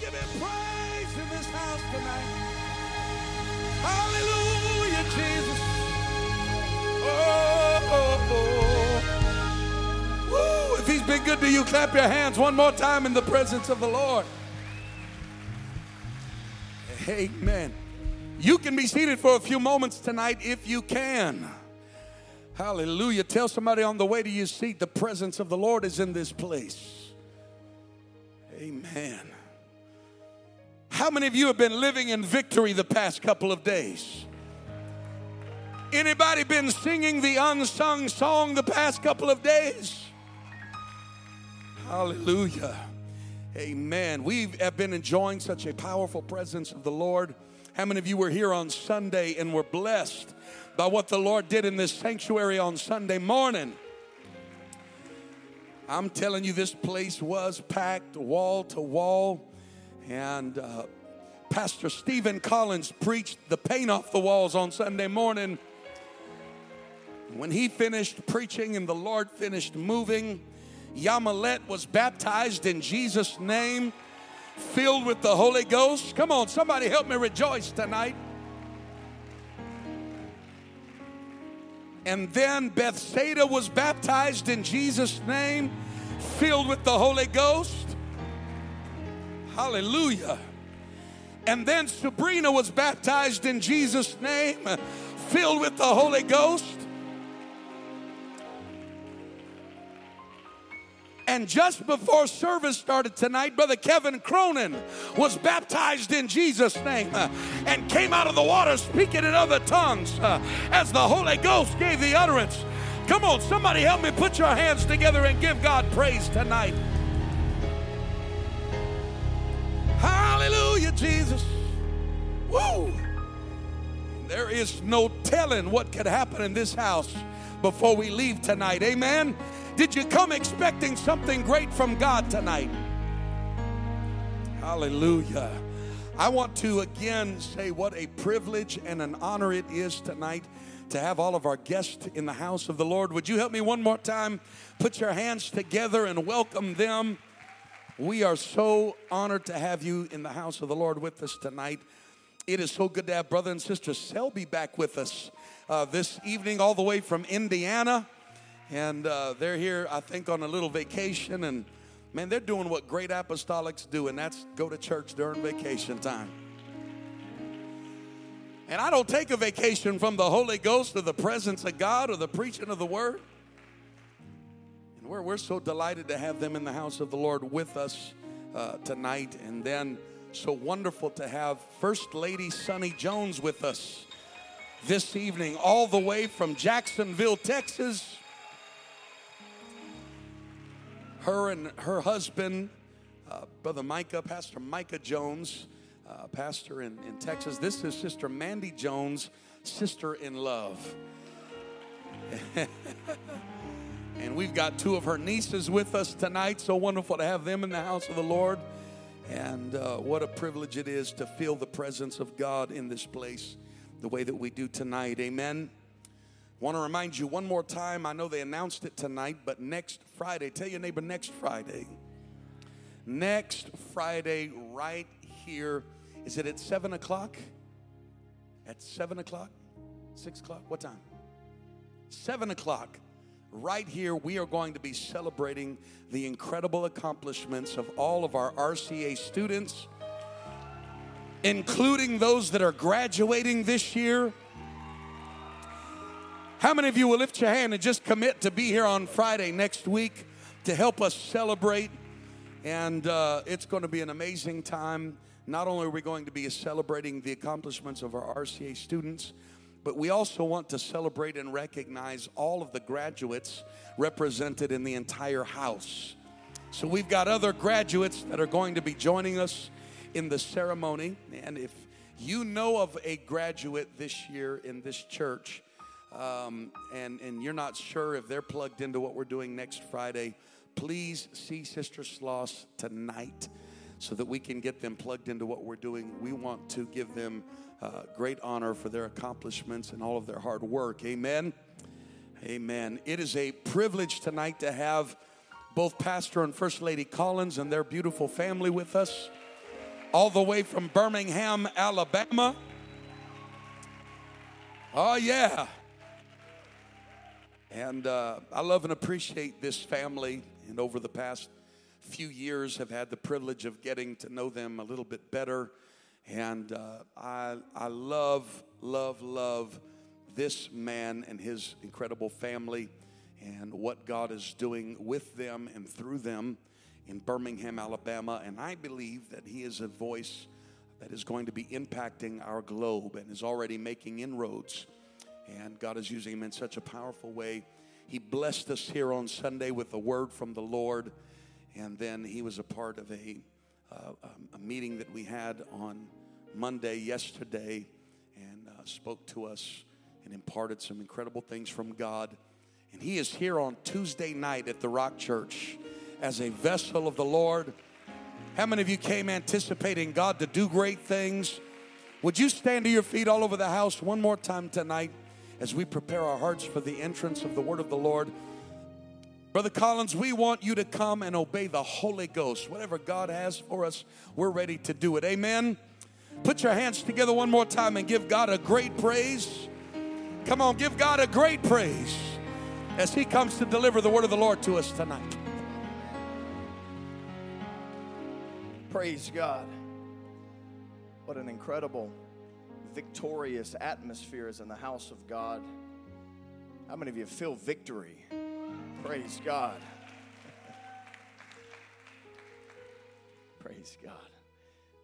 give him praise in this house tonight. Hallelujah, Jesus. Oh, oh, oh. Woo, if he's been good to you, clap your hands one more time in the presence of the Lord. Amen. You can be seated for a few moments tonight if you can. Hallelujah. Tell somebody on the way to your seat the presence of the Lord is in this place. Amen. How many of you have been living in victory the past couple of days? Anybody been singing the unsung song the past couple of days? Hallelujah. Amen. We have been enjoying such a powerful presence of the Lord. How many of you were here on Sunday and were blessed by what the Lord did in this sanctuary on Sunday morning? I'm telling you, this place was packed wall to wall. And uh, Pastor Stephen Collins preached the paint off the walls on Sunday morning. When he finished preaching and the Lord finished moving, Yamilet was baptized in Jesus' name, filled with the Holy Ghost. Come on, somebody help me rejoice tonight. And then Bethsaida was baptized in Jesus' name, filled with the Holy Ghost. Hallelujah. And then Sabrina was baptized in Jesus' name, filled with the Holy Ghost. And just before service started tonight, Brother Kevin Cronin was baptized in Jesus' name uh, and came out of the water speaking in other tongues uh, as the Holy Ghost gave the utterance. Come on, somebody help me put your hands together and give God praise tonight. Jesus. Woo! There is no telling what could happen in this house before we leave tonight. Amen. Did you come expecting something great from God tonight? Hallelujah. I want to again say what a privilege and an honor it is tonight to have all of our guests in the house of the Lord. Would you help me one more time? Put your hands together and welcome them. We are so honored to have you in the house of the Lord with us tonight. It is so good to have brother and sister Selby back with us uh, this evening, all the way from Indiana. And uh, they're here, I think, on a little vacation. And man, they're doing what great apostolics do, and that's go to church during vacation time. And I don't take a vacation from the Holy Ghost or the presence of God or the preaching of the word. We're, we're so delighted to have them in the house of the Lord with us uh, tonight. And then so wonderful to have First Lady Sonny Jones with us this evening, all the way from Jacksonville, Texas. Her and her husband, uh, Brother Micah, Pastor Micah Jones, uh, pastor in, in Texas. This is Sister Mandy Jones, sister in love. and we've got two of her nieces with us tonight. So wonderful to have them in the house of the Lord. And uh, what a privilege it is to feel the presence of God in this place the way that we do tonight. Amen. Want to remind you one more time. I know they announced it tonight, but next Friday, tell your neighbor next Friday. Next Friday, right here. Is it at 7 o'clock? At 7 o'clock? 6 o'clock? What time? 7 o'clock. Right here, we are going to be celebrating the incredible accomplishments of all of our RCA students, including those that are graduating this year. How many of you will lift your hand and just commit to be here on Friday next week to help us celebrate? And uh, it's going to be an amazing time. Not only are we going to be celebrating the accomplishments of our RCA students, but we also want to celebrate and recognize all of the graduates represented in the entire house. So we've got other graduates that are going to be joining us in the ceremony. And if you know of a graduate this year in this church, um, and, and you're not sure if they're plugged into what we're doing next Friday, please see Sister Sloss tonight so that we can get them plugged into what we're doing. We want to give them uh, great honor for their accomplishments and all of their hard work. Amen. Amen. It is a privilege tonight to have both Pastor and First Lady Collins and their beautiful family with us. all the way from Birmingham, Alabama. Oh, yeah. And uh, I love and appreciate this family. And over the past few years, have had the privilege of getting to know them a little bit better. And uh, I, I love, love, love this man and his incredible family and what God is doing with them and through them in Birmingham, Alabama. And I believe that he is a voice that is going to be impacting our globe and is already making inroads. And God is using him in such a powerful way. He blessed us here on Sunday with a word from the Lord. And then he was a part of a, uh, um, a meeting that we had on Monday, yesterday, and uh, spoke to us and imparted some incredible things from God. And he is here on Tuesday night at the Rock Church as a vessel of the Lord. How many of you came anticipating God to do great things? Would you stand to your feet all over the house one more time tonight as we prepare our hearts for the entrance of the word of the Lord? Brother Collins, we want you to come and obey the Holy Ghost. Whatever God has for us, we're ready to do it. Amen. Put your hands together one more time and give God a great praise. Come on, give God a great praise as He comes to deliver the word of the Lord to us tonight. Praise God. What an incredible, victorious atmosphere is in the house of God. How many of you feel victory? Praise God. Praise God.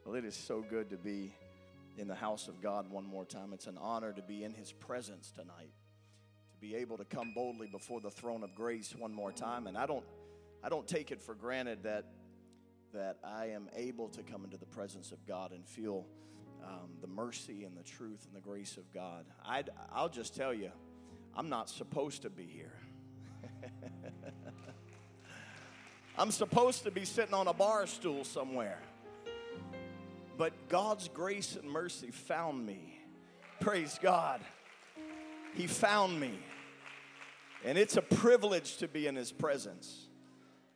Well, it is so good to be in the house of God one more time. It's an honor to be in His presence tonight, to be able to come boldly before the throne of grace one more time. And I don't, I don't take it for granted that that I am able to come into the presence of God and feel um, the mercy and the truth and the grace of God. i I'll just tell you, I'm not supposed to be here. I'm supposed to be sitting on a bar stool somewhere. But God's grace and mercy found me. Praise God. He found me. And it's a privilege to be in His presence.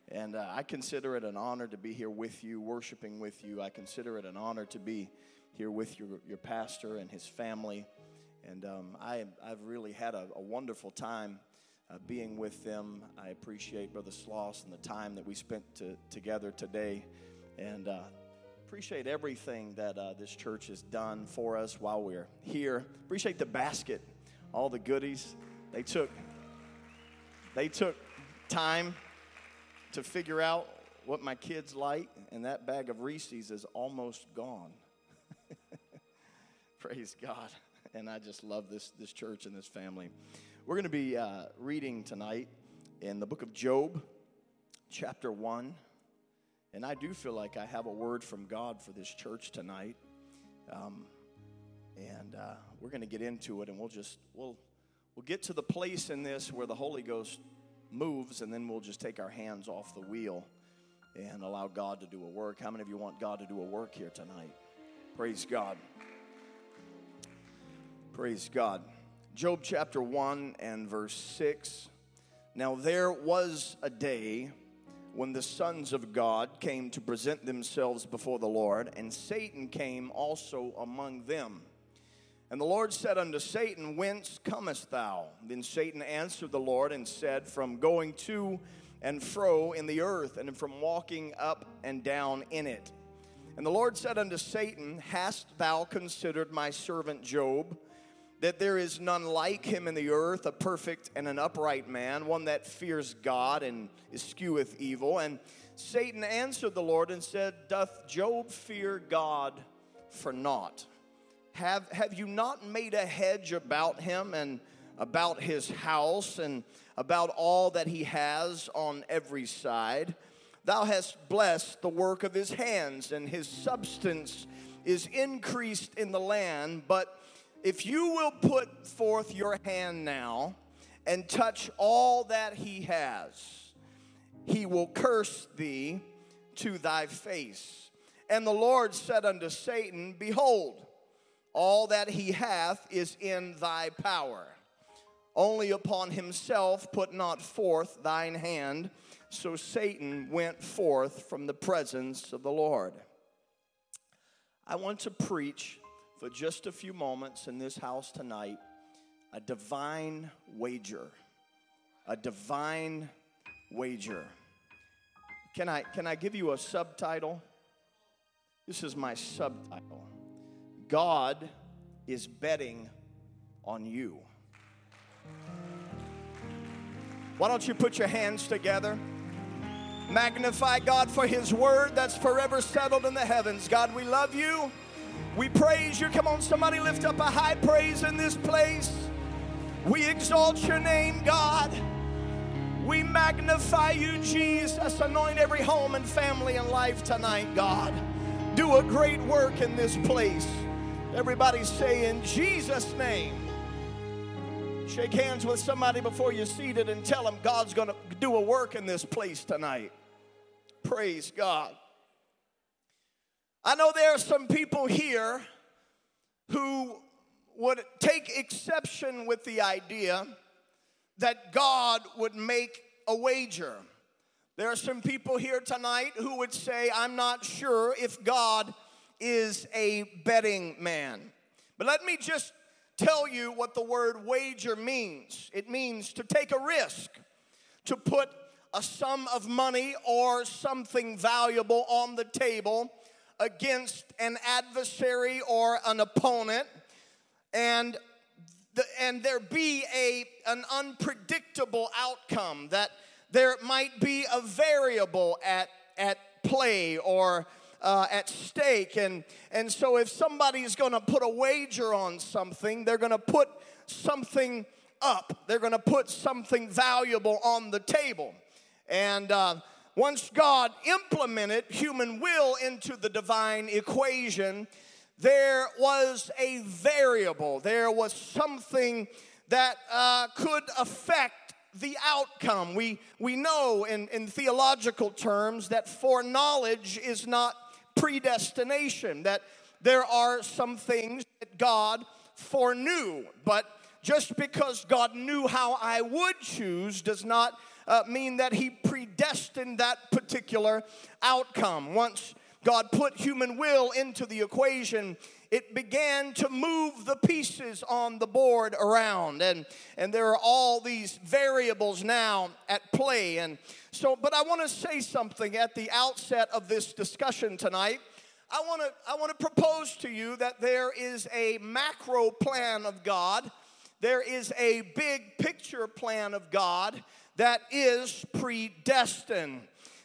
And uh, I consider it an honor to be here with you, worshiping with you. I consider it an honor to be here with your, your pastor and his family. And um, I, I've really had a, a wonderful time uh, being with them. I appreciate Brother Sloss and the time that we spent to, together today. And uh, appreciate everything that uh, this church has done for us while we're here. Appreciate the basket, all the goodies. They took, they took time to figure out what my kids like, and that bag of Reese's is almost gone. Praise God. And I just love this, this church and this family. We're going to be uh, reading tonight in the book of Job, chapter 1. And I do feel like I have a word from God for this church tonight. Um, and uh, we're going to get into it, and we'll just, we'll, we'll get to the place in this where the Holy Ghost moves, and then we'll just take our hands off the wheel and allow God to do a work. How many of you want God to do a work here tonight? Praise God. Praise God. Job chapter 1 and verse 6. Now there was a day when the sons of God came to present themselves before the Lord, and Satan came also among them. And the Lord said unto Satan, Whence comest thou? Then Satan answered the Lord and said, From going to and fro in the earth, and from walking up and down in it. And the Lord said unto Satan, Hast thou considered my servant Job, that there is none like him in the earth, a perfect and an upright man, one that fears God and escheweth evil? And Satan answered the Lord and said, Doth Job fear God for naught? Have, have you not made a hedge about him and about his house and about all that he has on every side? Thou hast blessed the work of his hands, and his substance is increased in the land. But if you will put forth your hand now and touch all that he has, he will curse thee to thy face. And the Lord said unto Satan, Behold, all that he hath is in thy power. Only upon himself put not forth thine hand. So Satan went forth from the presence of the Lord. I want to preach for just a few moments in this house tonight a divine wager. A divine wager. Can I, can I give you a subtitle? This is my subtitle God is betting on you. Why don't you put your hands together? Magnify God for His word that's forever settled in the heavens. God, we love you. We praise you. Come on, somebody lift up a high praise in this place. We exalt your name, God. We magnify you, Jesus. Anoint every home and family and life tonight, God. Do a great work in this place. Everybody say in Jesus' name. Shake hands with somebody before you're seated and tell them God's going to do a work in this place tonight. Praise God. I know there are some people here who would take exception with the idea that God would make a wager. There are some people here tonight who would say, I'm not sure if God is a betting man. But let me just tell you what the word wager means it means to take a risk, to put a sum of money or something valuable on the table against an adversary or an opponent and the, and there be a an unpredictable outcome that there might be a variable at at play or uh, at stake. And, and so, if somebody's going to put a wager on something, they're going to put something up, they're going to put something valuable on the table. And uh, once God implemented human will into the divine equation, there was a variable, there was something that uh, could affect the outcome. We, we know in, in theological terms that foreknowledge is not predestination, that there are some things that God foreknew, but just because God knew how I would choose does not uh, mean that He predestined that particular outcome. Once God put human will into the equation, it began to move the pieces on the board around. And, and there are all these variables now at play. And so, but I want to say something at the outset of this discussion tonight. I want to I want to propose to you that there is a macro plan of God. There is a big picture plan of God that is predestined.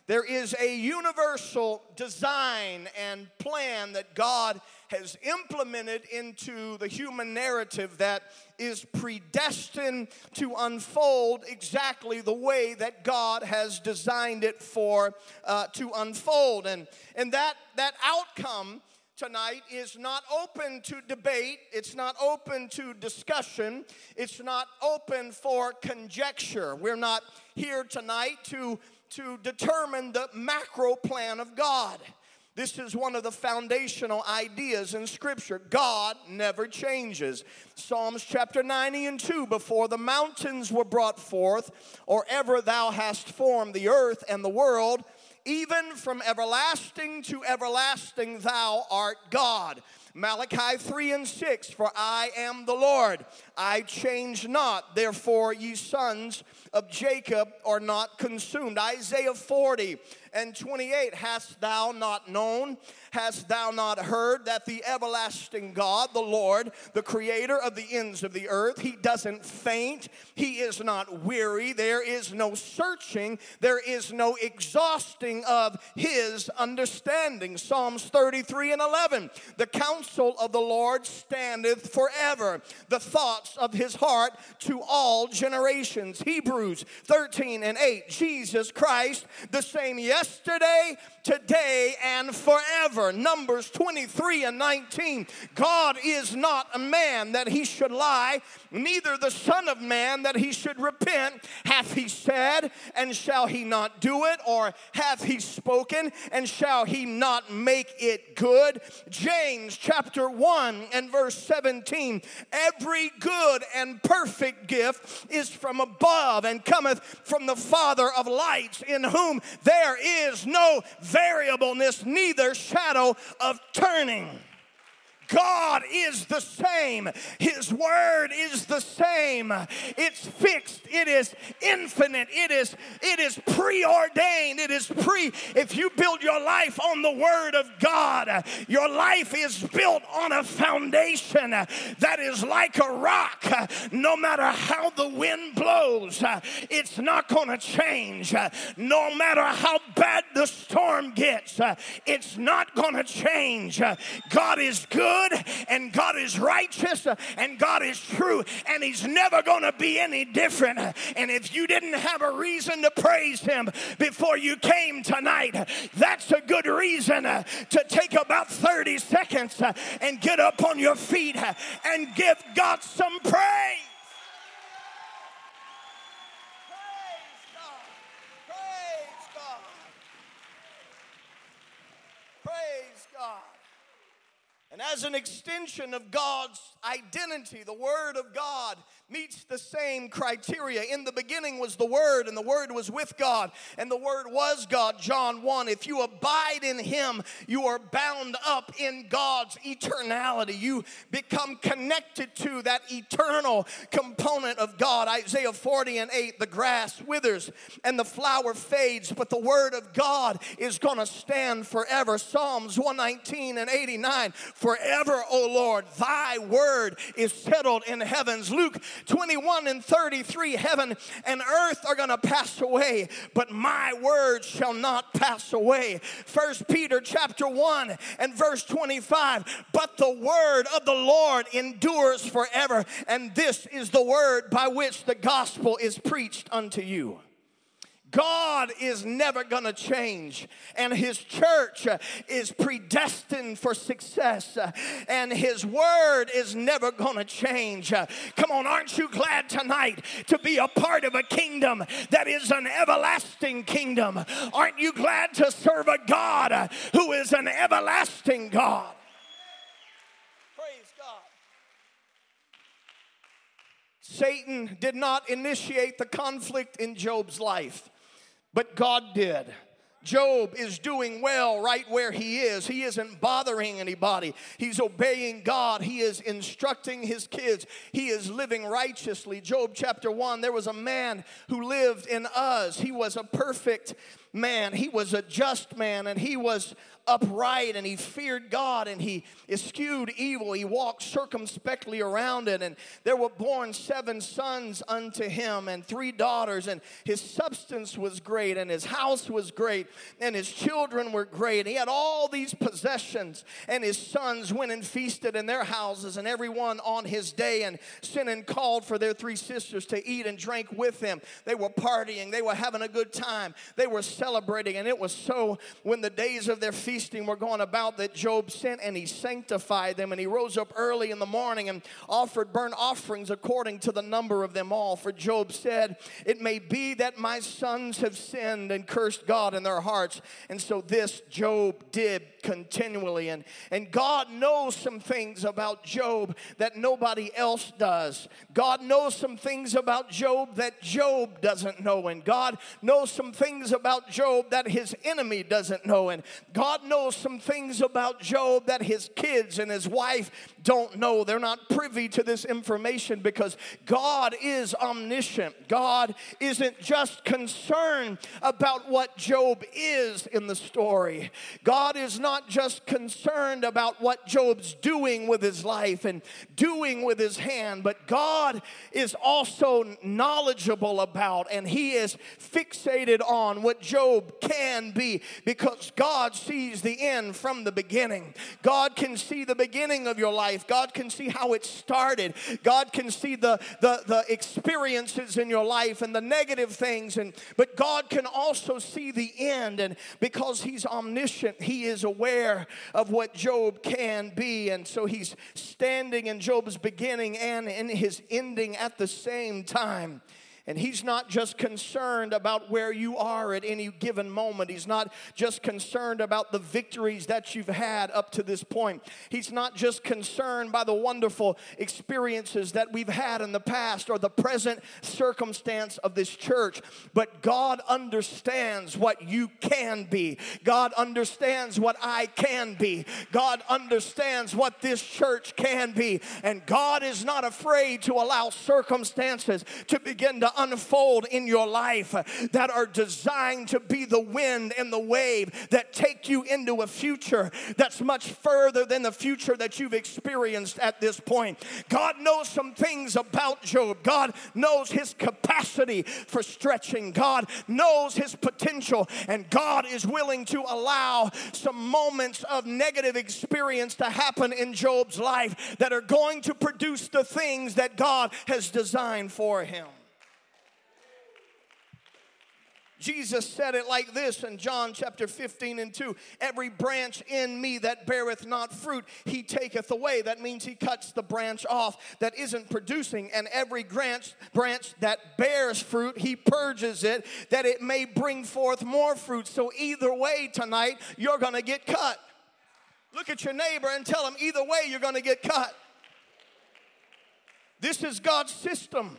There is a universal design and plan that God has implemented into the human narrative that is predestined to unfold exactly the way that God has designed it for uh, to unfold. And, and that, that outcome tonight is not open to debate, it's not open to discussion, it's not open for conjecture. We're not here tonight to, to determine the macro plan of God. This is one of the foundational ideas in Scripture. God never changes. Psalms chapter 90 and 2 Before the mountains were brought forth, or ever thou hast formed the earth and the world, even from everlasting to everlasting, thou art God. Malachi 3 and 6 For I am the Lord, I change not. Therefore, ye sons of Jacob are not consumed. Isaiah 40 and 28 Hast thou not known? Hast thou not heard that the everlasting God, the Lord, the creator of the ends of the earth, he doesn't faint, he is not weary, there is no searching, there is no exhausting of his understanding. Psalms 33 and 11 The counsel of the Lord standeth forever, the thoughts of his heart to all generations. Hebrews 13 and 8 Jesus Christ, the same yesterday, today, and forever. Numbers 23 and 19. God is not a man that he should lie, neither the Son of Man that he should repent. Hath he said, and shall he not do it? Or hath he spoken, and shall he not make it good? James chapter 1 and verse 17. Every good and perfect gift is from above and cometh from the Father of lights, in whom there is no variableness, neither shadow of turning. God is the same. His word is the same. It's fixed. It is infinite. It is it is preordained. It is pre if you build your life on the word of God, your life is built on a foundation that is like a rock. No matter how the wind blows, it's not going to change. No matter how bad the storm gets, it's not going to change. God is good and God is righteous and God is true and He's never going to be any different. And if you didn't have a reason to praise Him before you came tonight, that's a good reason uh, to take about 30 seconds uh, and get up on your feet uh, and give God some praise. Praise God. Praise God. And as an extension of God's identity, the Word of God meets the same criteria. In the beginning was the Word, and the Word was with God, and the Word was God. John 1. If you abide in Him, you are bound up in God's eternality. You become connected to that eternal component of God. Isaiah 40 and 8 the grass withers and the flower fades, but the Word of God is going to stand forever. Psalms 119 and 89 Forever, O Lord, thy word is settled in heavens. Luke 21 and 33 heaven and earth are going to pass away but my word shall not pass away. First peter chapter 1 and verse 25 but the word of the lord endures forever and this is the word by which the gospel is preached unto you God is never going to change, and His church is predestined for success, and His word is never going to change. Come on, aren't you glad tonight to be a part of a kingdom that is an everlasting kingdom? Aren't you glad to serve a God who is an everlasting God? Praise God. Satan did not initiate the conflict in Job's life but God did. Job is doing well right where he is. He isn't bothering anybody. He's obeying God. He is instructing his kids. He is living righteously. Job chapter 1 there was a man who lived in Uz. He was a perfect man. He was a just man and he was upright and he feared God and he eschewed evil. He walked circumspectly around it. And there were born seven sons unto him and three daughters. And his substance was great and his house was great and his children were great. He had all these possessions and his sons went and feasted in their houses and everyone on his day and sent and called for their three sisters to eat and drink with him. They were partying. They were having a good time. They were celebrating. And it was so when the days of their feasting were gone about that Job sent and he sanctified them. And he rose up early in the morning and offered burnt offerings according to the number of them all. For Job said, It may be that my sons have sinned and cursed God in their hearts. And so this Job did continually. And, and God knows some things about Job that nobody else does. God knows some things about Job that Job doesn't know. And God knows some things about Job that his enemy doesn't know. And God knows some things about Job that his kids and his wife don't know. They're not privy to this information because God is omniscient. God isn't just concerned about what Job is in the story. God is not just concerned about what Job's doing with his life and doing with his hand, but God is also knowledgeable about and he is fixated on what Job can be because God sees the end from the beginning. God can see the beginning of your life life. God can see how it started. God can see the, the, the experiences in your life and the negative things. And, but God can also see the end. And because He's omniscient, He is aware of what Job can be. And so He's standing in Job's beginning and in his ending at the same time. And He's not just concerned about where you are at any given moment. He's not just concerned about the victories that you've had up to this point. He's not just concerned by the wonderful experiences that we've had in the past or the present circumstance of this church. But God understands what you can be. God understands what I can be. God understands what this church can be. And God is not afraid to allow circumstances to begin to unfold in your life that are designed to be the wind and the wave that take you into a future that's much further than the future that you've experienced at this point. God knows some things about Job. God knows his capacity for stretching. God knows his potential and God is willing to allow some moments of negative experience to happen in Job's life that are going to produce the things that God has designed for him. Jesus said it like this in John chapter 15 and 2 Every branch in me that beareth not fruit, he taketh away. That means he cuts the branch off that isn't producing. And every branch, branch that bears fruit, he purges it that it may bring forth more fruit. So, either way, tonight, you're to get cut. Look at your neighbor and tell him, either way, you're to get cut. This is God's system.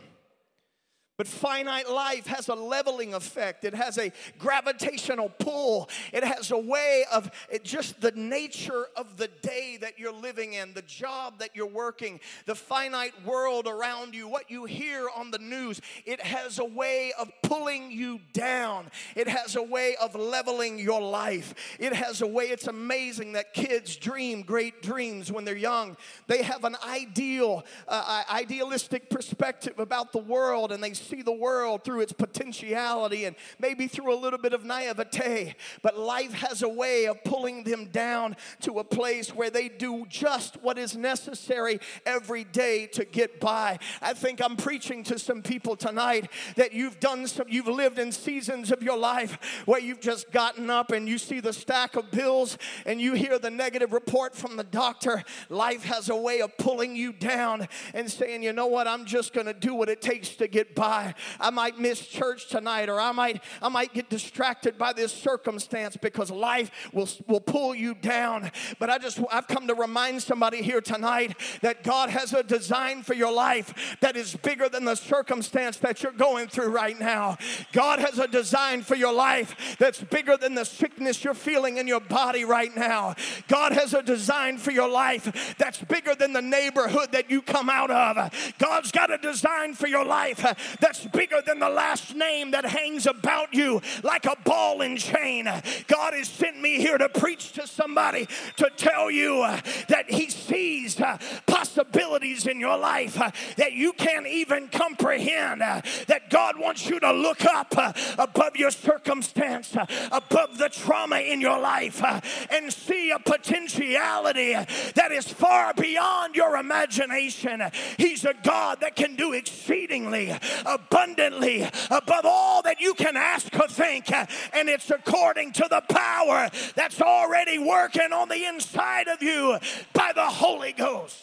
But finite life has a leveling effect. It has a gravitational pull. It has a way of it, just the nature of the day that you're living in, the job that you're working, the finite world around you, what you hear on the news. It has a way of pulling you down. It has a way of leveling your life. It has a way, it's amazing that kids dream great dreams when they're young. They have an ideal, uh, idealistic perspective about the world and they see the world through its potentiality and maybe through a little bit of naivete. But life has a way of pulling them down to a place where they do just what is necessary every day to get by. I think I'm preaching to some people tonight that you've done some, you've lived in seasons of your life where you've just gotten up and you see the stack of bills and you hear the negative report from the doctor. Life has a way of pulling you down and saying, you know what, I'm just gonna do what it takes to get by. I might miss church tonight or I might I might get distracted by this circumstance because life will will pull you down. But I just I've come to remind somebody here tonight that God has a design for your life that is bigger than the circumstance that you're going through right now. God has a design for your life that's bigger than the sickness you're feeling in your body right now. God has a design for your life that's bigger than the neighborhood that you come out of. God's got a design for your life that that's bigger than the last name that hangs about you like a ball and chain. God has sent me here to preach to somebody to tell you uh, that He sees uh, possibilities in your life uh, that you can't even comprehend. That God wants you to look up above your circumstance, above the trauma in your life, and see a potentiality that is far beyond your imagination. He's a God that can do exceedingly abundantly above all that you can ask or think. And it's according to the power that's already working on the inside of you by the Holy Ghost.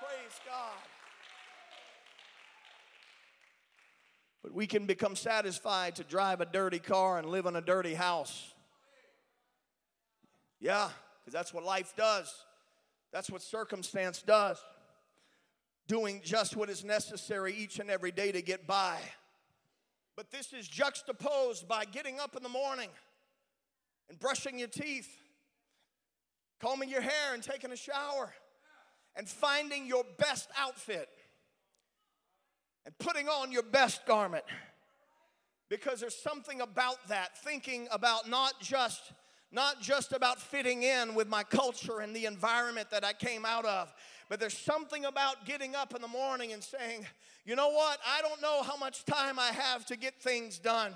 Praise God. But we can become satisfied to drive a dirty car and live in a dirty house. Yeah, because that's what life does. That's what circumstance does doing just what is necessary each and every day to get by. But this is juxtaposed by getting up in the morning and brushing your teeth, combing your hair and taking a shower, and finding your best outfit and putting on your best garment. Because there's something about that, thinking about not just not just about fitting in with my culture and the environment that I came out of, but there's something about getting up in the morning and saying, you know what? I don't know how much time I have to get things done.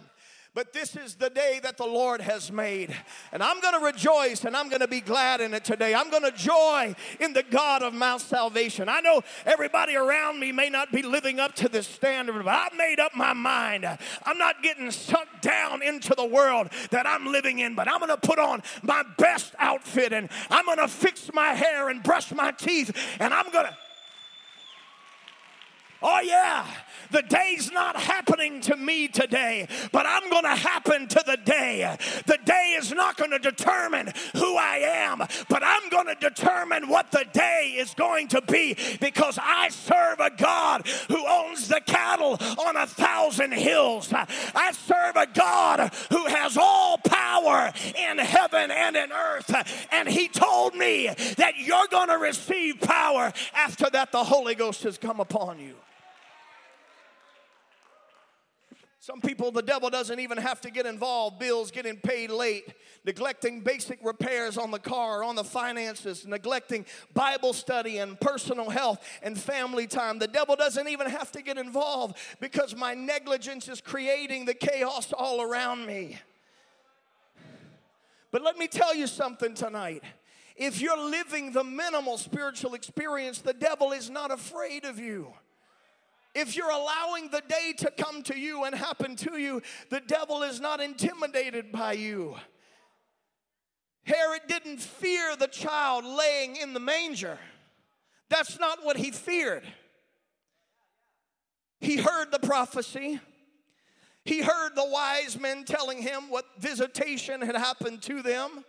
But this is the day that the Lord has made. And I'm going to rejoice and I'm going to be glad in it today. I'm going to joy in the God of Mount Salvation. I know everybody around me may not be living up to this standard, but I've made up my mind. I'm not getting sucked down into the world that I'm living in, but I'm going to put on my best outfit and I'm going to fix my hair and brush my teeth and I'm going to Oh, yeah, the day's not happening to me today, but I'm going to happen to the day. The day is not going to determine who I am, but I'm going to determine what the day is going to be because I serve a God who owns the cattle on a thousand hills. I serve a God who has all power in heaven and in earth. And He told me that you're going to receive power after that the Holy Ghost has come upon you. Some people, the devil doesn't even have to get involved. Bills getting paid late, neglecting basic repairs on the car, on the finances, neglecting Bible study and personal health and family time. The devil doesn't even have to get involved because my negligence is creating the chaos all around me. But let me tell you something tonight. If you're living the minimal spiritual experience, the devil is not afraid of you. If you're allowing the day to come to you and happen to you, the devil is not intimidated by you. Herod didn't fear the child laying in the manger. That's not what he feared. He heard the prophecy. He heard the wise men telling him what visitation had happened to them.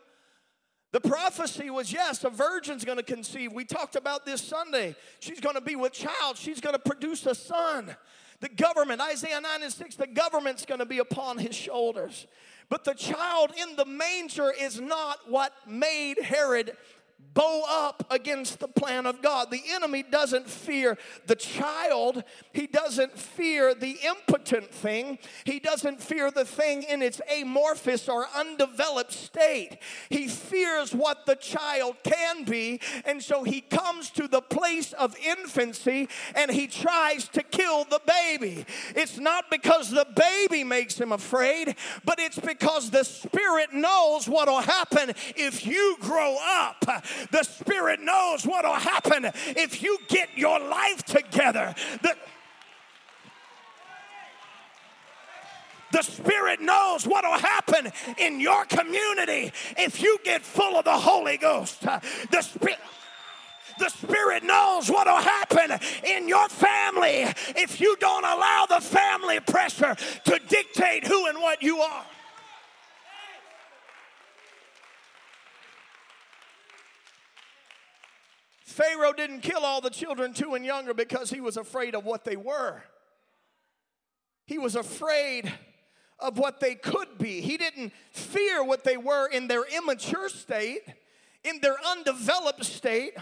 The prophecy was yes, a virgin's gonna conceive. We talked about this Sunday. She's gonna be with child, she's gonna produce a son. The government, Isaiah 9 and 6, the government's gonna be upon his shoulders. But the child in the manger is not what made Herod bow up against the plan of God. The enemy doesn't fear the child, he doesn't fear the impotent thing, he doesn't fear the thing in its amorphous or undeveloped state. He fears what the child can be, and so he comes to the place of infancy and he tries to kill the baby. It's not because the baby makes him afraid, but it's because the spirit knows what will happen if you grow up. The Spirit knows what will happen if you get your life together. The, The Spirit knows what will happen in your community if you get full of the Holy Ghost. The Spirit. The Spirit knows what will happen in your family if you don't allow the family pressure to dictate who and what you are. Pharaoh didn't kill all the children two and younger because he was afraid of what they were. He was afraid of what they could be. He didn't fear what they were in their immature state, in their undeveloped state.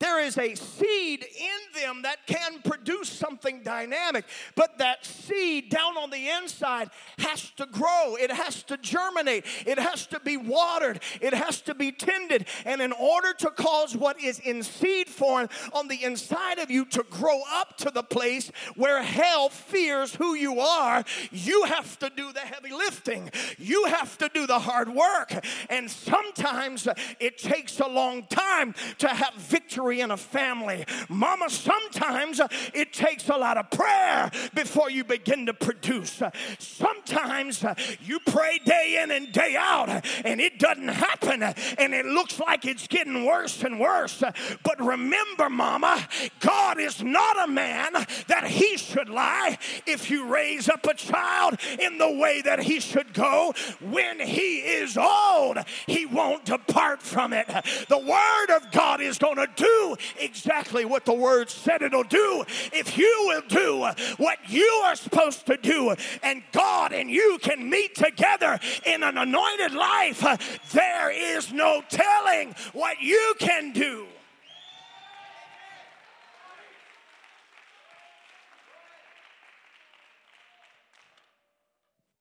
There is a seed in them that can produce something dynamic, but that seed down on the inside has to grow. It has to germinate. It has to be watered. It has to be tended. And in order to cause what is in seed form on the inside of you to grow up to the place where hell fears who you are, you have to do the heavy lifting. You have to do the hard work. And sometimes it takes a long time to have victory victory in a family. Mama, sometimes uh, it takes a lot of prayer before you begin to produce. Uh, sometimes uh, you pray day in and day out and it doesn't happen and it looks like it's getting worse and worse. But remember, Mama, God is not a man that he should lie. If you raise up a child in the way that he should go, when he is old, he won't depart from it. The word of God is going to do exactly what the word said it'll do if you will do what you are supposed to do and God and you can meet together in an anointed life, there is no telling what you can do.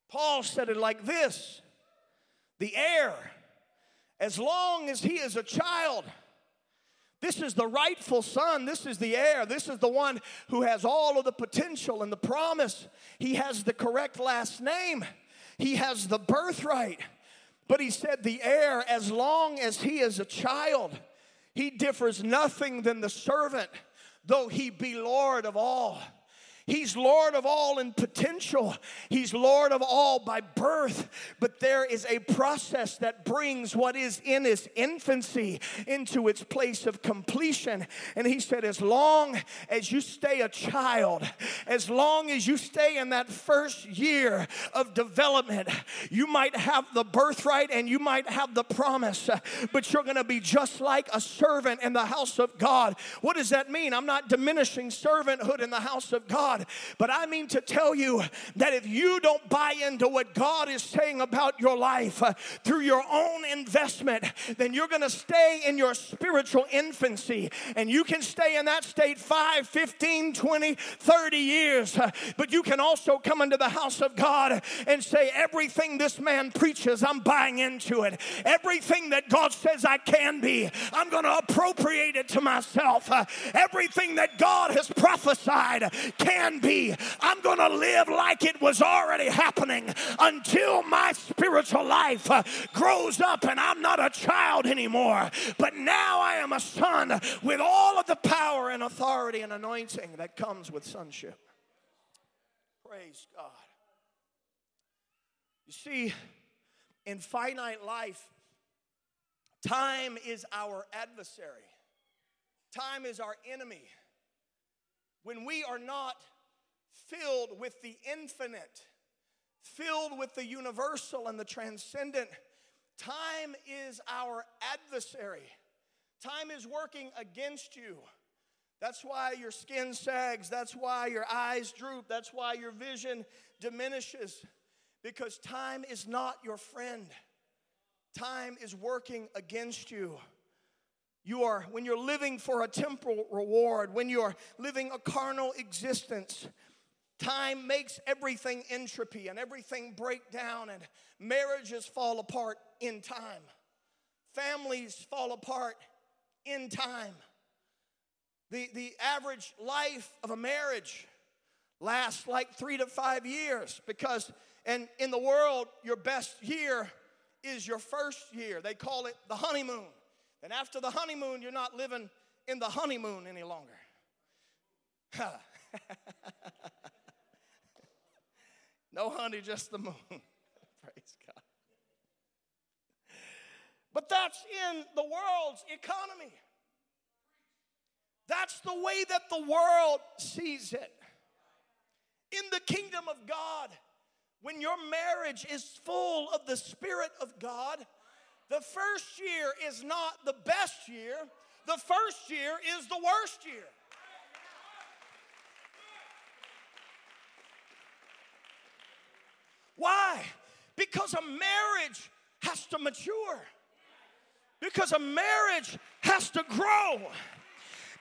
Paul said it like this the heir, as long as he is a child, this is the rightful son. This is the heir. This is the one who has all of the potential and the promise. He has the correct last name, he has the birthright. But he said, the heir, as long as he is a child, he differs nothing than the servant, though he be Lord of all. He's Lord of all in potential. He's Lord of all by birth. But there is a process that brings what is in its infancy into its place of completion. And he said, as long as you stay a child, as long as you stay in that first year of development, you might have the birthright and you might have the promise, but you're going to be just like a servant in the house of God. What does that mean? I'm not diminishing servanthood in the house of God. God. But I mean to tell you that if you don't buy into what God is saying about your life uh, through your own investment, then you're going to stay in your spiritual infancy. And you can stay in that state 5, 15, 20, 30 years. Uh, but you can also come into the house of God and say, Everything this man preaches, I'm buying into it. Everything that God says I can be, I'm going to appropriate it to myself. Uh, everything that God has prophesied can be. I'm going to live like it was already happening until my spiritual life uh, grows up and I'm not a child anymore. But now I am a son with all of the power and authority and anointing that comes with sonship. Praise God. You see, in finite life, time is our adversary, time is our enemy. When we are not filled with the infinite, filled with the universal and the transcendent. Time is our adversary. Time is working against you. That's why your skin sags. That's why your eyes droop. That's why your vision diminishes. Because time is not your friend. Time is working against you. You are, when you're living for a temporal reward, when you're living a carnal existence, Time makes everything entropy and everything break down, and marriages fall apart in time. Families fall apart in time. The, the average life of a marriage lasts like three to five years because, and in the world, your best year is your first year. They call it the honeymoon. And after the honeymoon, you're not living in the honeymoon any longer. No honey, just the moon. Praise God. But that's in the world's economy. That's the way that the world sees it. In the kingdom of God, when your marriage is full of the Spirit of God, the first year is not the best year, the first year is the worst year. Why? Because a marriage has to mature. Because a marriage has to grow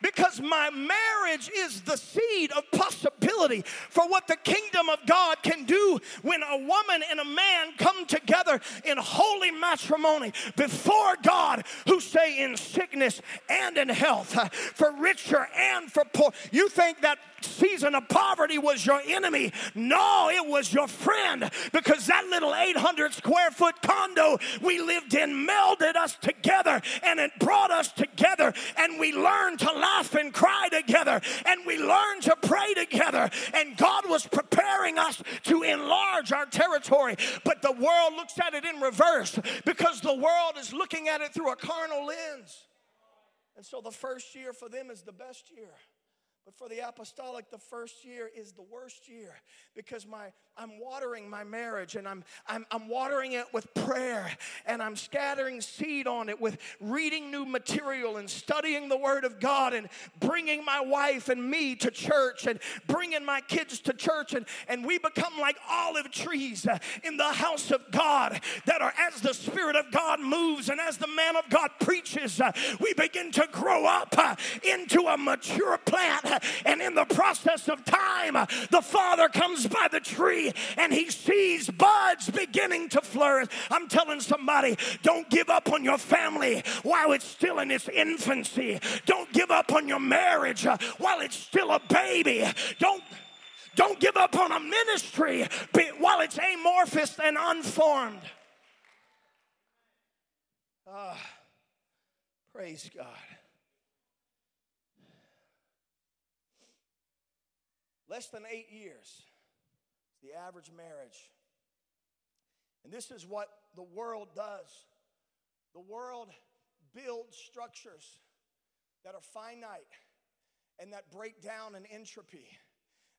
because my marriage is the seed of possibility for what the kingdom of God can do when a woman and a man come together in holy matrimony before God who say in sickness and in health, for richer and for poor. You think that season of poverty was your enemy. No, it was your friend because that little 800 square foot condo we lived in melded us together and it brought us together and we learned to laugh and cry together and we learned to pray together and God was preparing us to enlarge our territory. But the world looks at it in reverse because the world is looking at it through a carnal lens. And so the first year for them is the best year. But for the apostolic, the first year is the worst year because my, I'm watering my marriage and I'm, I'm, I'm watering it with prayer and I'm scattering seed on it with reading new material and studying the Word of God and bringing my wife and me to church and bringing my kids to church. And, and we become like olive trees in the house of God that are as the Spirit of God moves and as the man of God preaches, we begin to grow up into a mature plant and in the process of time, the Father comes by the tree and he sees buds beginning to flourish. I'm telling somebody, don't give up on your family while it's still in its infancy. Don't give up on your marriage while it's still a baby. Don't don't give up on a ministry while it's amorphous and unformed. Ah, praise God. Less than eight years. is The average marriage. And this is what the world does. The world builds structures that are finite and that break down in entropy.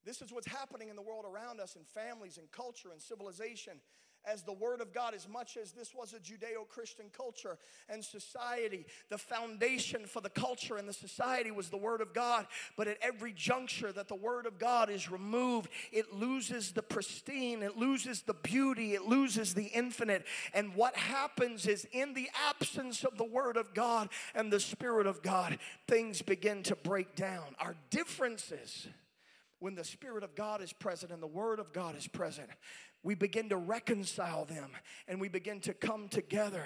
This is what's happening in the world around us, in families, and culture, and civilization as the Word of God, as much as this was a Judeo Christian culture and society. The foundation for the culture and the society was the Word of God. But at every juncture that the Word of God is removed, it loses the pristine, it loses the beauty, it loses the infinite. And what happens is, in the absence of the Word of God and the Spirit of God, things begin to break down. Our differences when the Spirit of God is present and the Word of God is present, we begin to reconcile them and we begin to come together.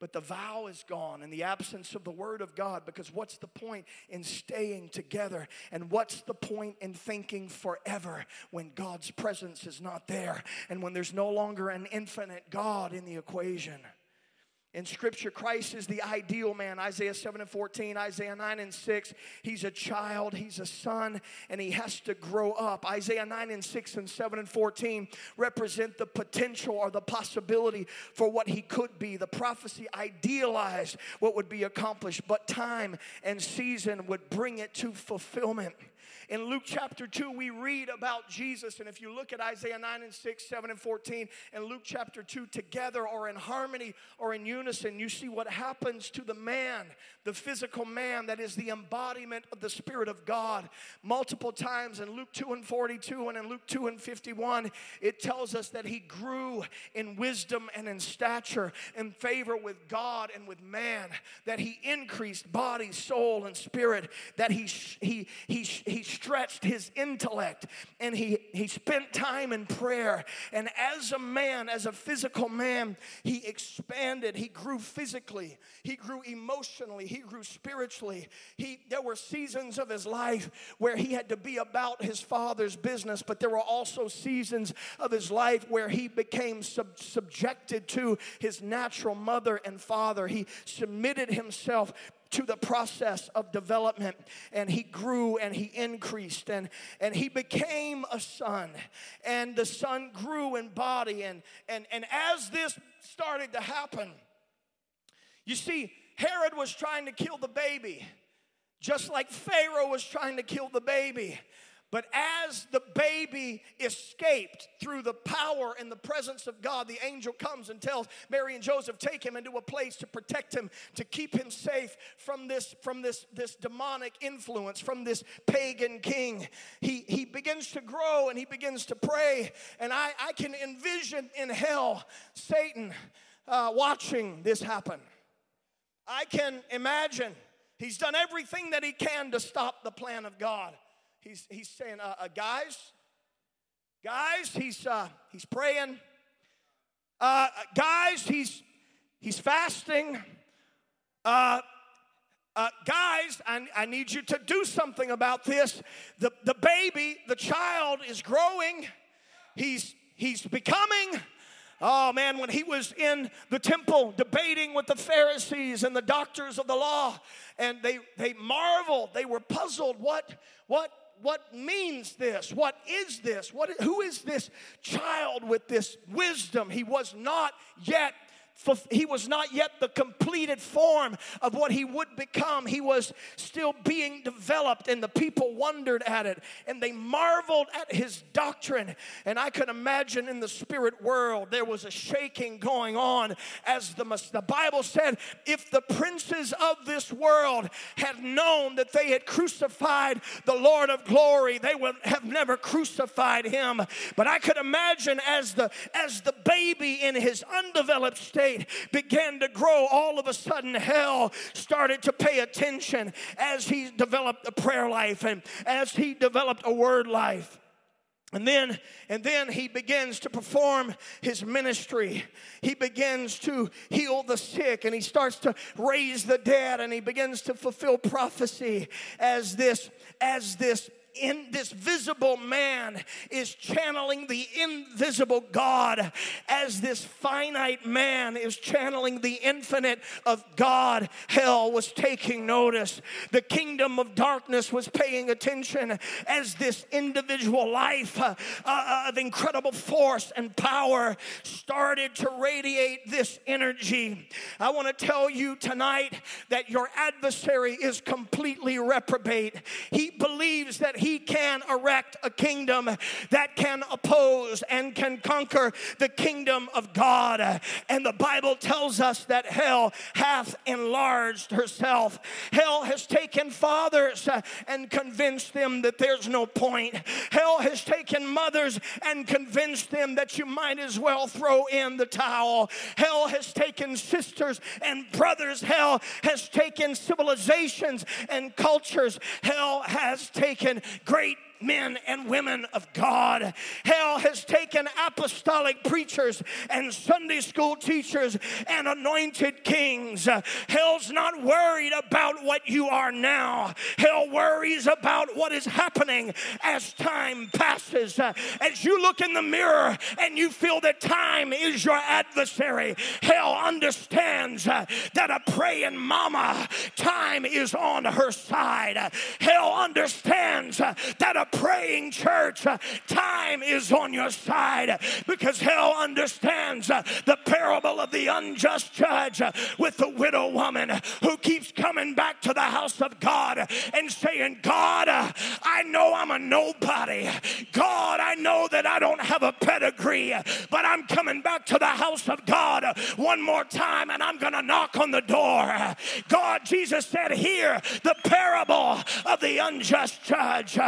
But the vow is gone in the absence of the Word of God because what's the point in staying together? And what's the point in thinking forever when God's presence is not there and when there's no longer an infinite God in the equation? In Scripture, Christ is the ideal man. Isaiah 7 and 14, Isaiah 9 and 6. He's a child, he's a son, and he has to grow up. Isaiah 9 and 6 and 7 and 14 represent the potential or the possibility for what he could be. The prophecy idealized what would be accomplished, but time and season would bring it to fulfillment. In Luke chapter 2, we read about Jesus. And if you look at Isaiah 9 and 6, 7 and 14, and Luke chapter 2 together or in harmony or in unison, you see what happens to the man, the physical man that is the embodiment of the Spirit of God. Multiple times in Luke 2 and 42 and in Luke 2 and 51, it tells us that he grew in wisdom and in stature, in favor with God and with man, that he increased body, soul, and spirit, that he, he, he, he stretched his intellect and he, he spent time in prayer. And as a man, as a physical man, he expanded. He grew physically, he grew emotionally, he grew spiritually. He, there were seasons of his life where he had to be about his father's business, but there were also seasons of his life where he became sub- subjected to his natural mother and father. He submitted himself to the process of development and he grew and he increased and, and he became a son and the son grew in body and, and, and as this started to happen you see herod was trying to kill the baby just like pharaoh was trying to kill the baby but as the baby escaped through the power and the presence of God, the angel comes and tells Mary and Joseph, take him into a place to protect him, to keep him safe from this, from this, this demonic influence, from this pagan king. He, he begins to grow and he begins to pray. And I, I can envision in hell Satan uh, watching this happen. I can imagine he's done everything that he can to stop the plan of God he's, he's saying, uh, uh, guys, guys, he's, uh, he's praying. Uh, guys, he's, he's fasting. Uh, uh, guys, I, I need you to do something about this. The, the baby, the child is growing. He's, he's becoming. Oh man, when he was in the temple debating with the Pharisees and the doctors of the law, and they, they marveled, they were puzzled. What, what what means this? What is this? What, who is this child with this wisdom? He was not yet he was not yet the completed form of what he would become. He was still being developed, and the people wondered at it and they marveled at his doctrine. And I can imagine in the spirit world there was a shaking going on as the, the Bible said, if the princes of this world had known that they had crucified the Lord of glory, they would have never crucified him. But I could imagine as the as the baby in his undeveloped state began to grow, all of a sudden hell started to pay attention as he developed a prayer life and as he developed a word life. And then, and then he begins to perform his ministry. He begins to heal the sick and he starts to raise the dead and he begins to fulfill prophecy as this, as this in this visible man is channeling the invisible God as this finite man is channeling the infinite of God. Hell was taking notice. The kingdom of darkness was paying attention as this individual life uh, uh, of incredible force and power started to radiate this energy. I want to tell you tonight that your adversary is completely reprobate. He believes that he can erect a kingdom that can oppose and can conquer the kingdom of God. And the Bible tells us that hell hath enlarged herself. Hell has taken fathers and convinced them that there's no point. Hell has taken mothers and convinced them that you might as well throw in the towel. Hell has taken sisters and brothers. Hell has taken civilizations and cultures. Hell has taken great men and women of God. Hell has taken apostolic preachers and Sunday school teachers and anointed kings. Hell's not worried about what you are now. Hell worries about what is happening as time passes. As you look in the mirror and you feel that time is your adversary, hell understands that a praying mama, time is on her side. Hell understands that a praying church, uh, time is on your side because hell understands uh, the parable of the unjust judge uh, with the widow woman who keeps coming back to the house of God and saying, God, I know I'm a nobody. God, I know that I don't have a pedigree, but I'm coming back to the house of God one more time and I'm going to knock on the door. God, Jesus said, Hear the parable of the unjust judge.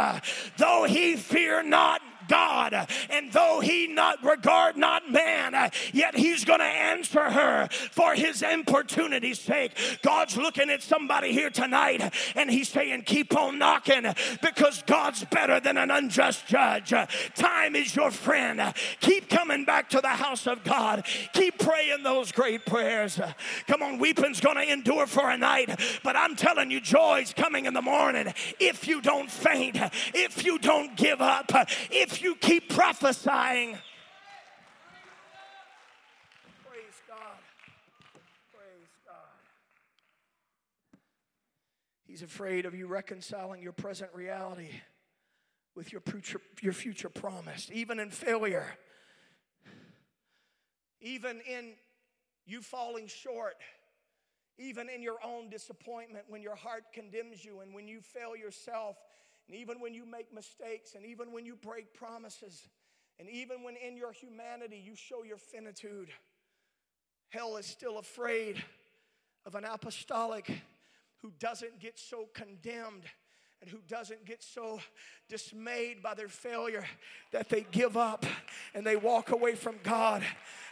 Though he fear not God. And though he not regard not man, yet he's going to answer her for his importunity's sake. God's looking at somebody here tonight and he's saying, keep on knocking because God's better than an unjust judge. Time is your friend. Keep coming back to the house of God. Keep praying those great prayers. Come on, weeping's going to endure for a night, but I'm telling you, joy's coming in the morning if you don't faint, if you don't give up, if you keep prophesying. Praise God. Praise God. He's afraid of you reconciling your present reality with your future, your future promise, even in failure, even in you falling short, even in your own disappointment when your heart condemns you and when you fail yourself and even when you make mistakes, and even when you break promises, and even when in your humanity you show your finitude, hell is still afraid of an apostolic who doesn't get so condemned and who doesn't get so dismayed by their failure that they give up and they walk away from God.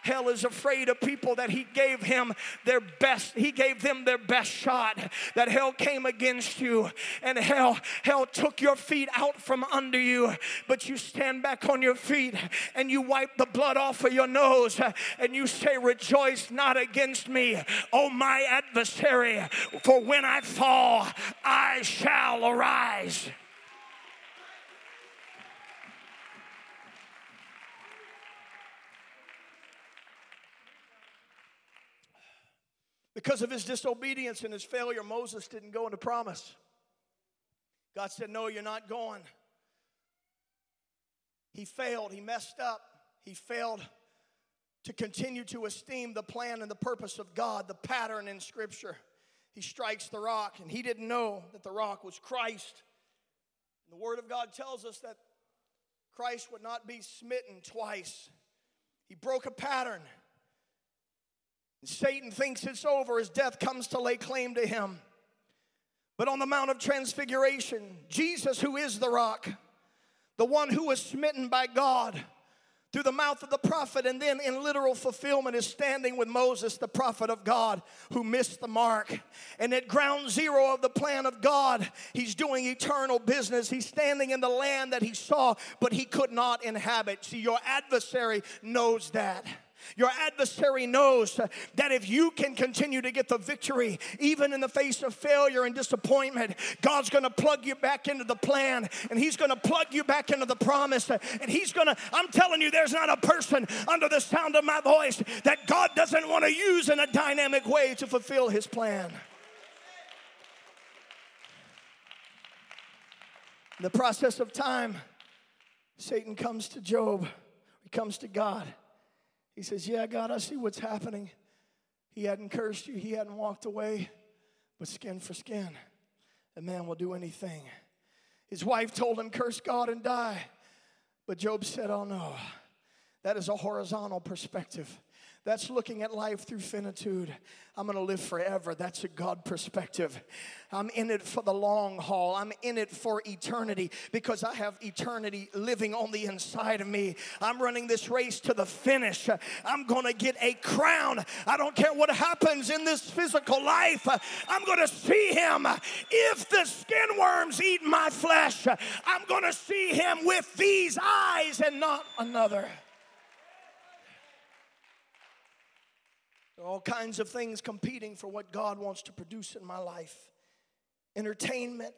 Hell is afraid of people that he gave him their best, he gave them their best shot. That hell came against you and hell hell took your feet out from under you, but you stand back on your feet and you wipe the blood off of your nose and you say rejoice not against me, oh my adversary, for when I fall I shall arise. Because of his disobedience and his failure, Moses didn't go into promise. God said, No, you're not going. He failed, he messed up, he failed to continue to esteem the plan and the purpose of God, the pattern in Scripture. He strikes the rock, and he didn't know that the rock was Christ. And the Word of God tells us that Christ would not be smitten twice. He broke a pattern. And Satan thinks it's over as death comes to lay claim to him. But on the Mount of Transfiguration, Jesus, who is the rock, the one who was smitten by God through the mouth of the prophet, and then in literal fulfillment is standing with Moses, the prophet of God, who missed the mark. And at ground zero of the plan of God, he's doing eternal business. He's standing in the land that he saw, but he could not inhabit. See, your adversary knows that. Your adversary knows that if you can continue to get the victory, even in the face of failure and disappointment, God's gonna plug you back into the plan and He's gonna plug you back into the promise. And He's gonna, I'm telling you, there's not a person under the sound of my voice that God doesn't wanna use in a dynamic way to fulfill His plan. In the process of time, Satan comes to Job, he comes to God. He says, Yeah, God, I see what's happening. He hadn't cursed you, he hadn't walked away, but skin for skin, a man will do anything. His wife told him, Curse God and die. But Job said, Oh no, that is a horizontal perspective. That's looking at life through finitude. I'm gonna live forever. That's a God perspective. I'm in it for the long haul. I'm in it for eternity because I have eternity living on the inside of me. I'm running this race to the finish. I'm gonna get a crown. I don't care what happens in this physical life. I'm gonna see Him. If the skin worms eat my flesh, I'm gonna see Him with these eyes and not another. There are all kinds of things competing for what God wants to produce in my life entertainment,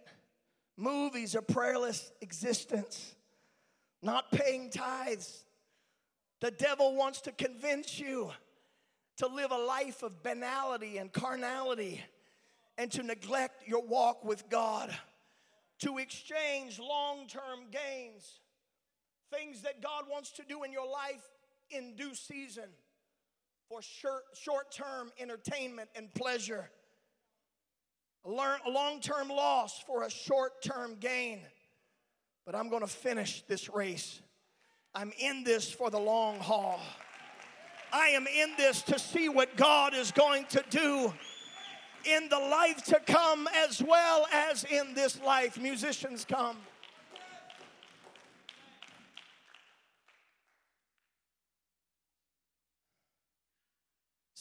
movies, a prayerless existence, not paying tithes. The devil wants to convince you to live a life of banality and carnality and to neglect your walk with God, to exchange long term gains, things that God wants to do in your life in due season for short term entertainment and pleasure, a long term loss for a short term gain. But I'm going to finish this race. I'm in this for the long haul. I am in this to see what God is going to do in the life to come as well as in this life. Musicians come.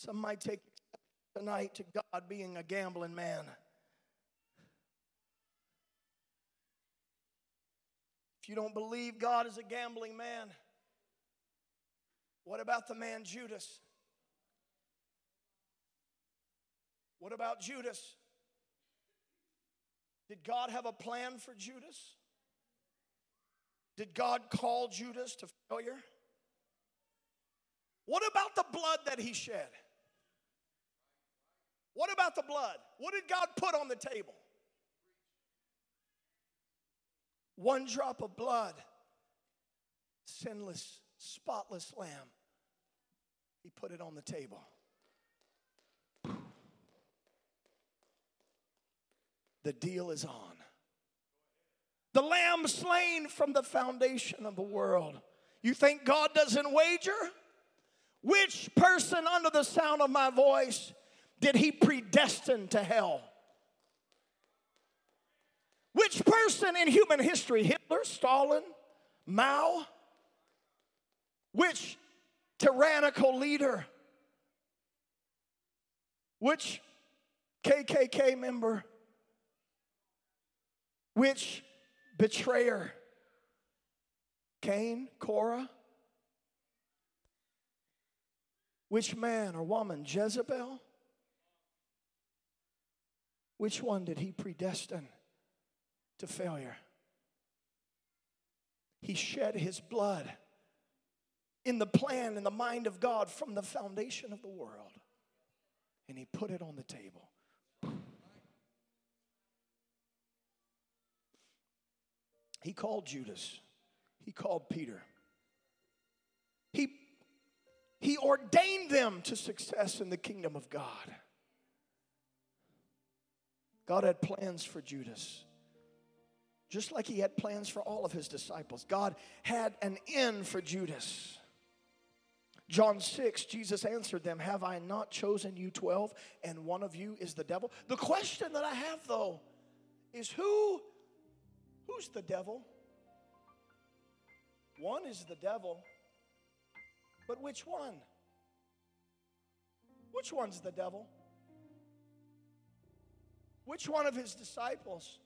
Some might take tonight to God being a gambling man. If you don't believe God is a gambling man, what about the man Judas? What about Judas? Did God have a plan for Judas? Did God call Judas to failure? What about the blood that he shed? What about the blood? What did God put on the table? One drop of blood, sinless, spotless lamb. He put it on the table. The deal is on. The lamb slain from the foundation of the world. You think God doesn't wager? Which person under the sound of my voice did he predestine to hell? Which person in human history, Hitler, Stalin, Mao, which tyrannical leader, which KKK member, which betrayer, Cain, Korah, which man or woman, Jezebel, which one did he predestine to failure? He shed his blood in the plan, in the mind of God from the foundation of the world. And he put it on the table. He called Judas. He called Peter. He, he ordained them to success in the kingdom of God. God had plans for Judas. Just like he had plans for all of his disciples, God had an end for Judas. John 6, Jesus answered them, Have I not chosen you 12, and one of you is the devil? The question that I have though is who who's the devil? One is the devil, but which one? Which one's the devil? Which one of his disciples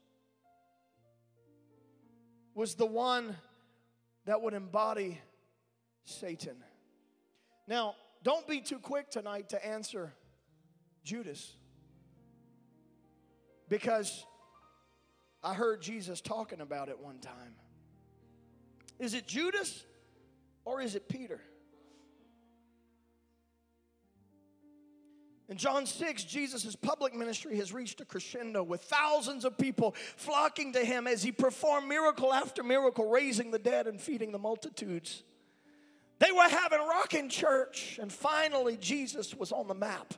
was the one that would embody Satan? Now, don't be too quick tonight to answer Judas. Because I heard Jesus talking about it one time. Is it Judas or is it Peter? In John 6, Jesus' public ministry has reached a crescendo with thousands of people flocking to him as he performed miracle after miracle, raising the dead and feeding the multitudes. They were having rocking church, and finally, Jesus was on the map.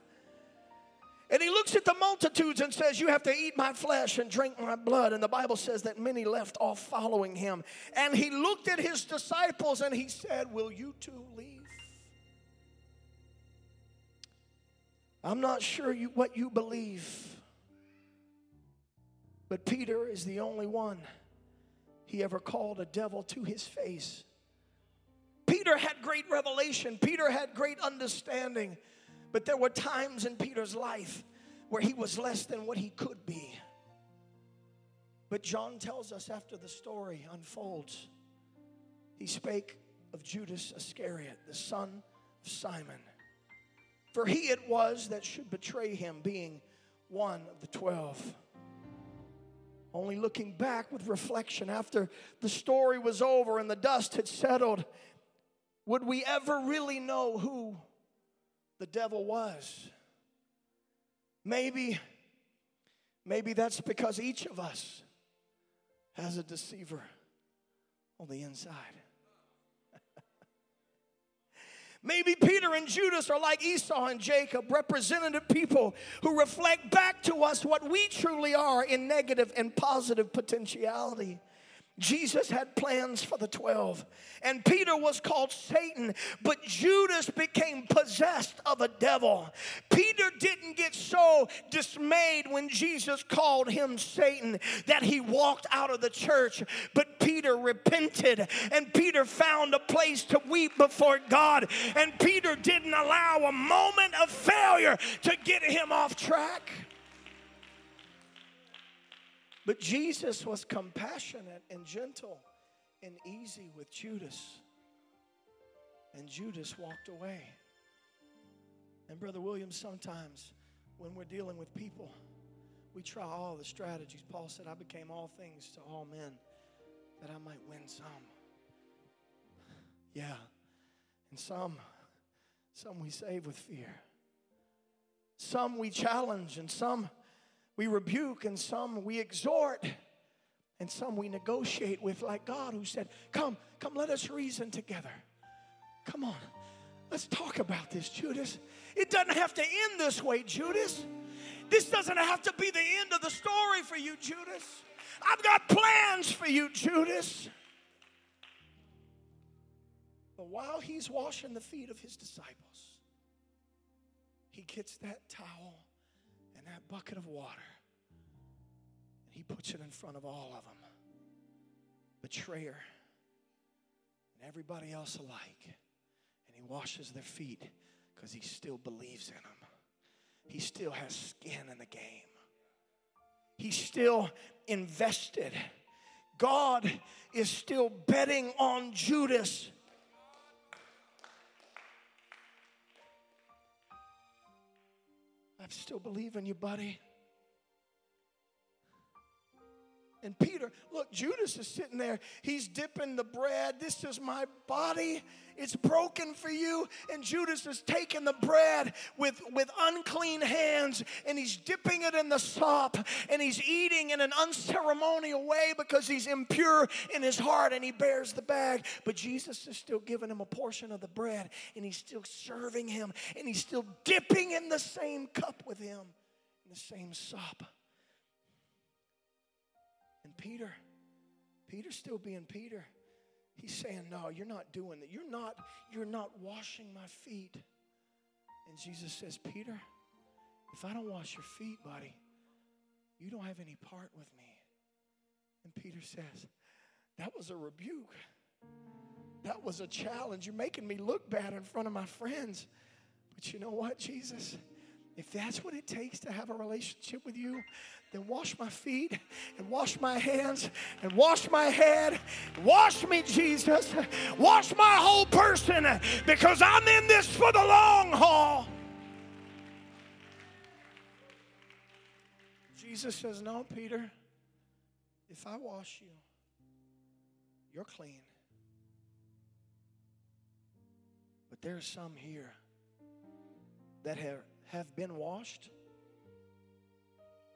And he looks at the multitudes and says, You have to eat my flesh and drink my blood. And the Bible says that many left off following him. And he looked at his disciples and he said, Will you two leave? I'm not sure you, what you believe, but Peter is the only one he ever called a devil to his face. Peter had great revelation, Peter had great understanding, but there were times in Peter's life where he was less than what he could be. But John tells us after the story unfolds, he spake of Judas Iscariot, the son of Simon. For he it was that should betray him, being one of the twelve. Only looking back with reflection after the story was over and the dust had settled, would we ever really know who the devil was? Maybe, maybe that's because each of us has a deceiver on the inside. Maybe Peter and Judas are like Esau and Jacob, representative people who reflect back to us what we truly are in negative and positive potentiality. Jesus had plans for the 12, and Peter was called Satan, but Judas became possessed of a devil. Peter didn't get so dismayed when Jesus called him Satan that he walked out of the church, but Peter repented, and Peter found a place to weep before God, and Peter didn't allow a moment of failure to get him off track. But Jesus was compassionate and gentle and easy with Judas. And Judas walked away. And Brother Williams, sometimes when we're dealing with people, we try all the strategies. Paul said, I became all things to all men that I might win some. Yeah. And some, some we save with fear. Some we challenge, and some we rebuke, and some we exhort, and some we negotiate with, like God, who said, Come, come, let us reason together. Come on, let's talk about this, Judas. It doesn't have to end this way, Judas. This doesn't have to be the end of the story for you, Judas. I've got plans for you, Judas. But while he's washing the feet of his disciples, he gets that towel and that bucket of water, and he puts it in front of all of them betrayer and everybody else alike. And he washes their feet because he still believes in them. He still has skin in the game. He's still invested. God is still betting on Judas I still believe in you, buddy. And Peter, look, Judas is sitting there. He's dipping the bread. This is my body. It's broken for you. And Judas is taking the bread with, with unclean hands and he's dipping it in the sop and he's eating in an unceremonial way because he's impure in his heart and he bears the bag. But Jesus is still giving him a portion of the bread and he's still serving him and he's still dipping in the same cup with him, in the same sop. And Peter, Peter's still being Peter. He's saying, No, you're not doing that. You're not, you're not washing my feet. And Jesus says, Peter, if I don't wash your feet, buddy, you don't have any part with me. And Peter says, That was a rebuke. That was a challenge. You're making me look bad in front of my friends. But you know what, Jesus? If that's what it takes to have a relationship with you, then wash my feet and wash my hands and wash my head. Wash me, Jesus. Wash my whole person because I'm in this for the long haul. Jesus says, No, Peter, if I wash you, you're clean. But there's some here that have, have been washed,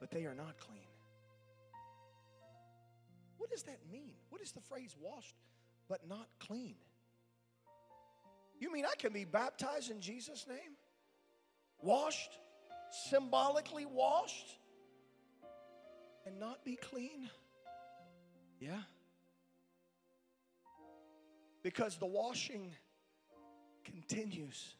but they are not clean. What does that mean? What is the phrase washed but not clean? You mean I can be baptized in Jesus' name? Washed? Symbolically washed? And not be clean? Yeah. Because the washing continues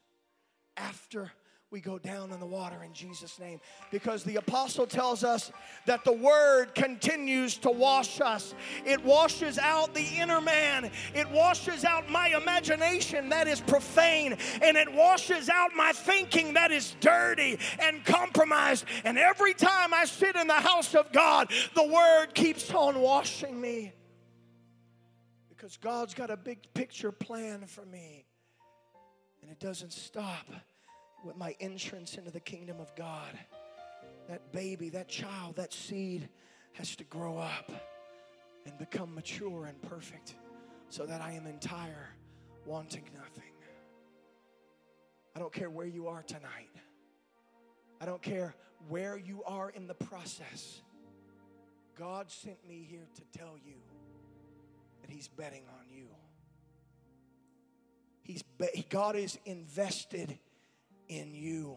after we go down in the water in Jesus' name. Because the apostle tells us that the word continues to wash us. It washes out the inner man, it washes out my imagination that is profane, and it washes out my thinking that is dirty and compromised. And every time I sit in the house of God, the word keeps on washing me. Because God's got a big picture plan for me. And it doesn't stop with my entrance into the kingdom of God. That baby, that child, that seed has to grow up and become mature and perfect so that I am entire, wanting nothing. I don't care where you are tonight. I don't care where you are in the process. God sent me here to tell you that He's betting on you. He's be- God is invested in you.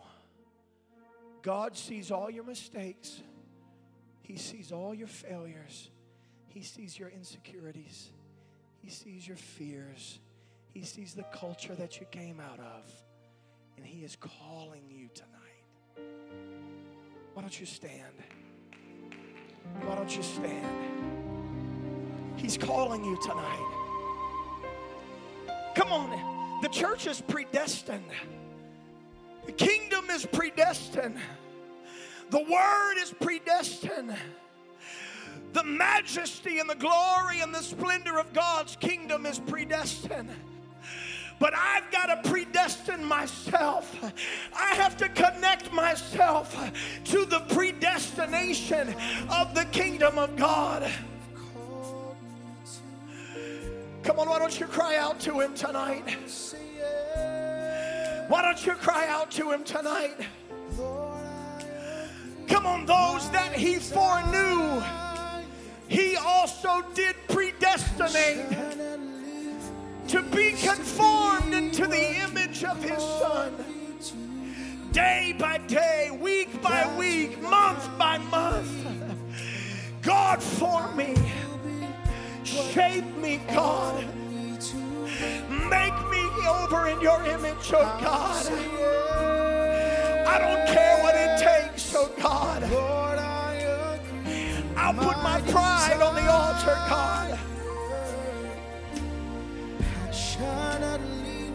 God sees all your mistakes. He sees all your failures. He sees your insecurities. He sees your fears. He sees the culture that you came out of. And He is calling you tonight. Why don't you stand? Why don't you stand? He's calling you tonight. Come on, the church is predestined. The kingdom is predestined. The word is predestined. The majesty and the glory and the splendor of God's kingdom is predestined. But I've got to predestine myself. I have to connect myself to the predestination of the kingdom of God. Come on, why don't you cry out to him tonight? Why don't you cry out to him tonight? Come on, those that he foreknew, he also did predestinate to be conformed into the image of his son. Day by day, week by week, month by month. God, form me. Shape me, God. Me over in your image, oh God. I don't care what it takes, oh God. I'll put my pride on the altar, God. Passionately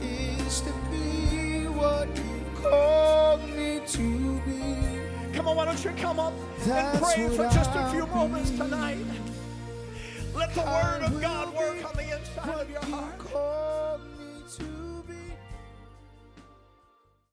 is to be what you called me to be. Come on, why don't you come up and pray for just a few moments tonight? Let the word of God work on the inside of your heart. called me to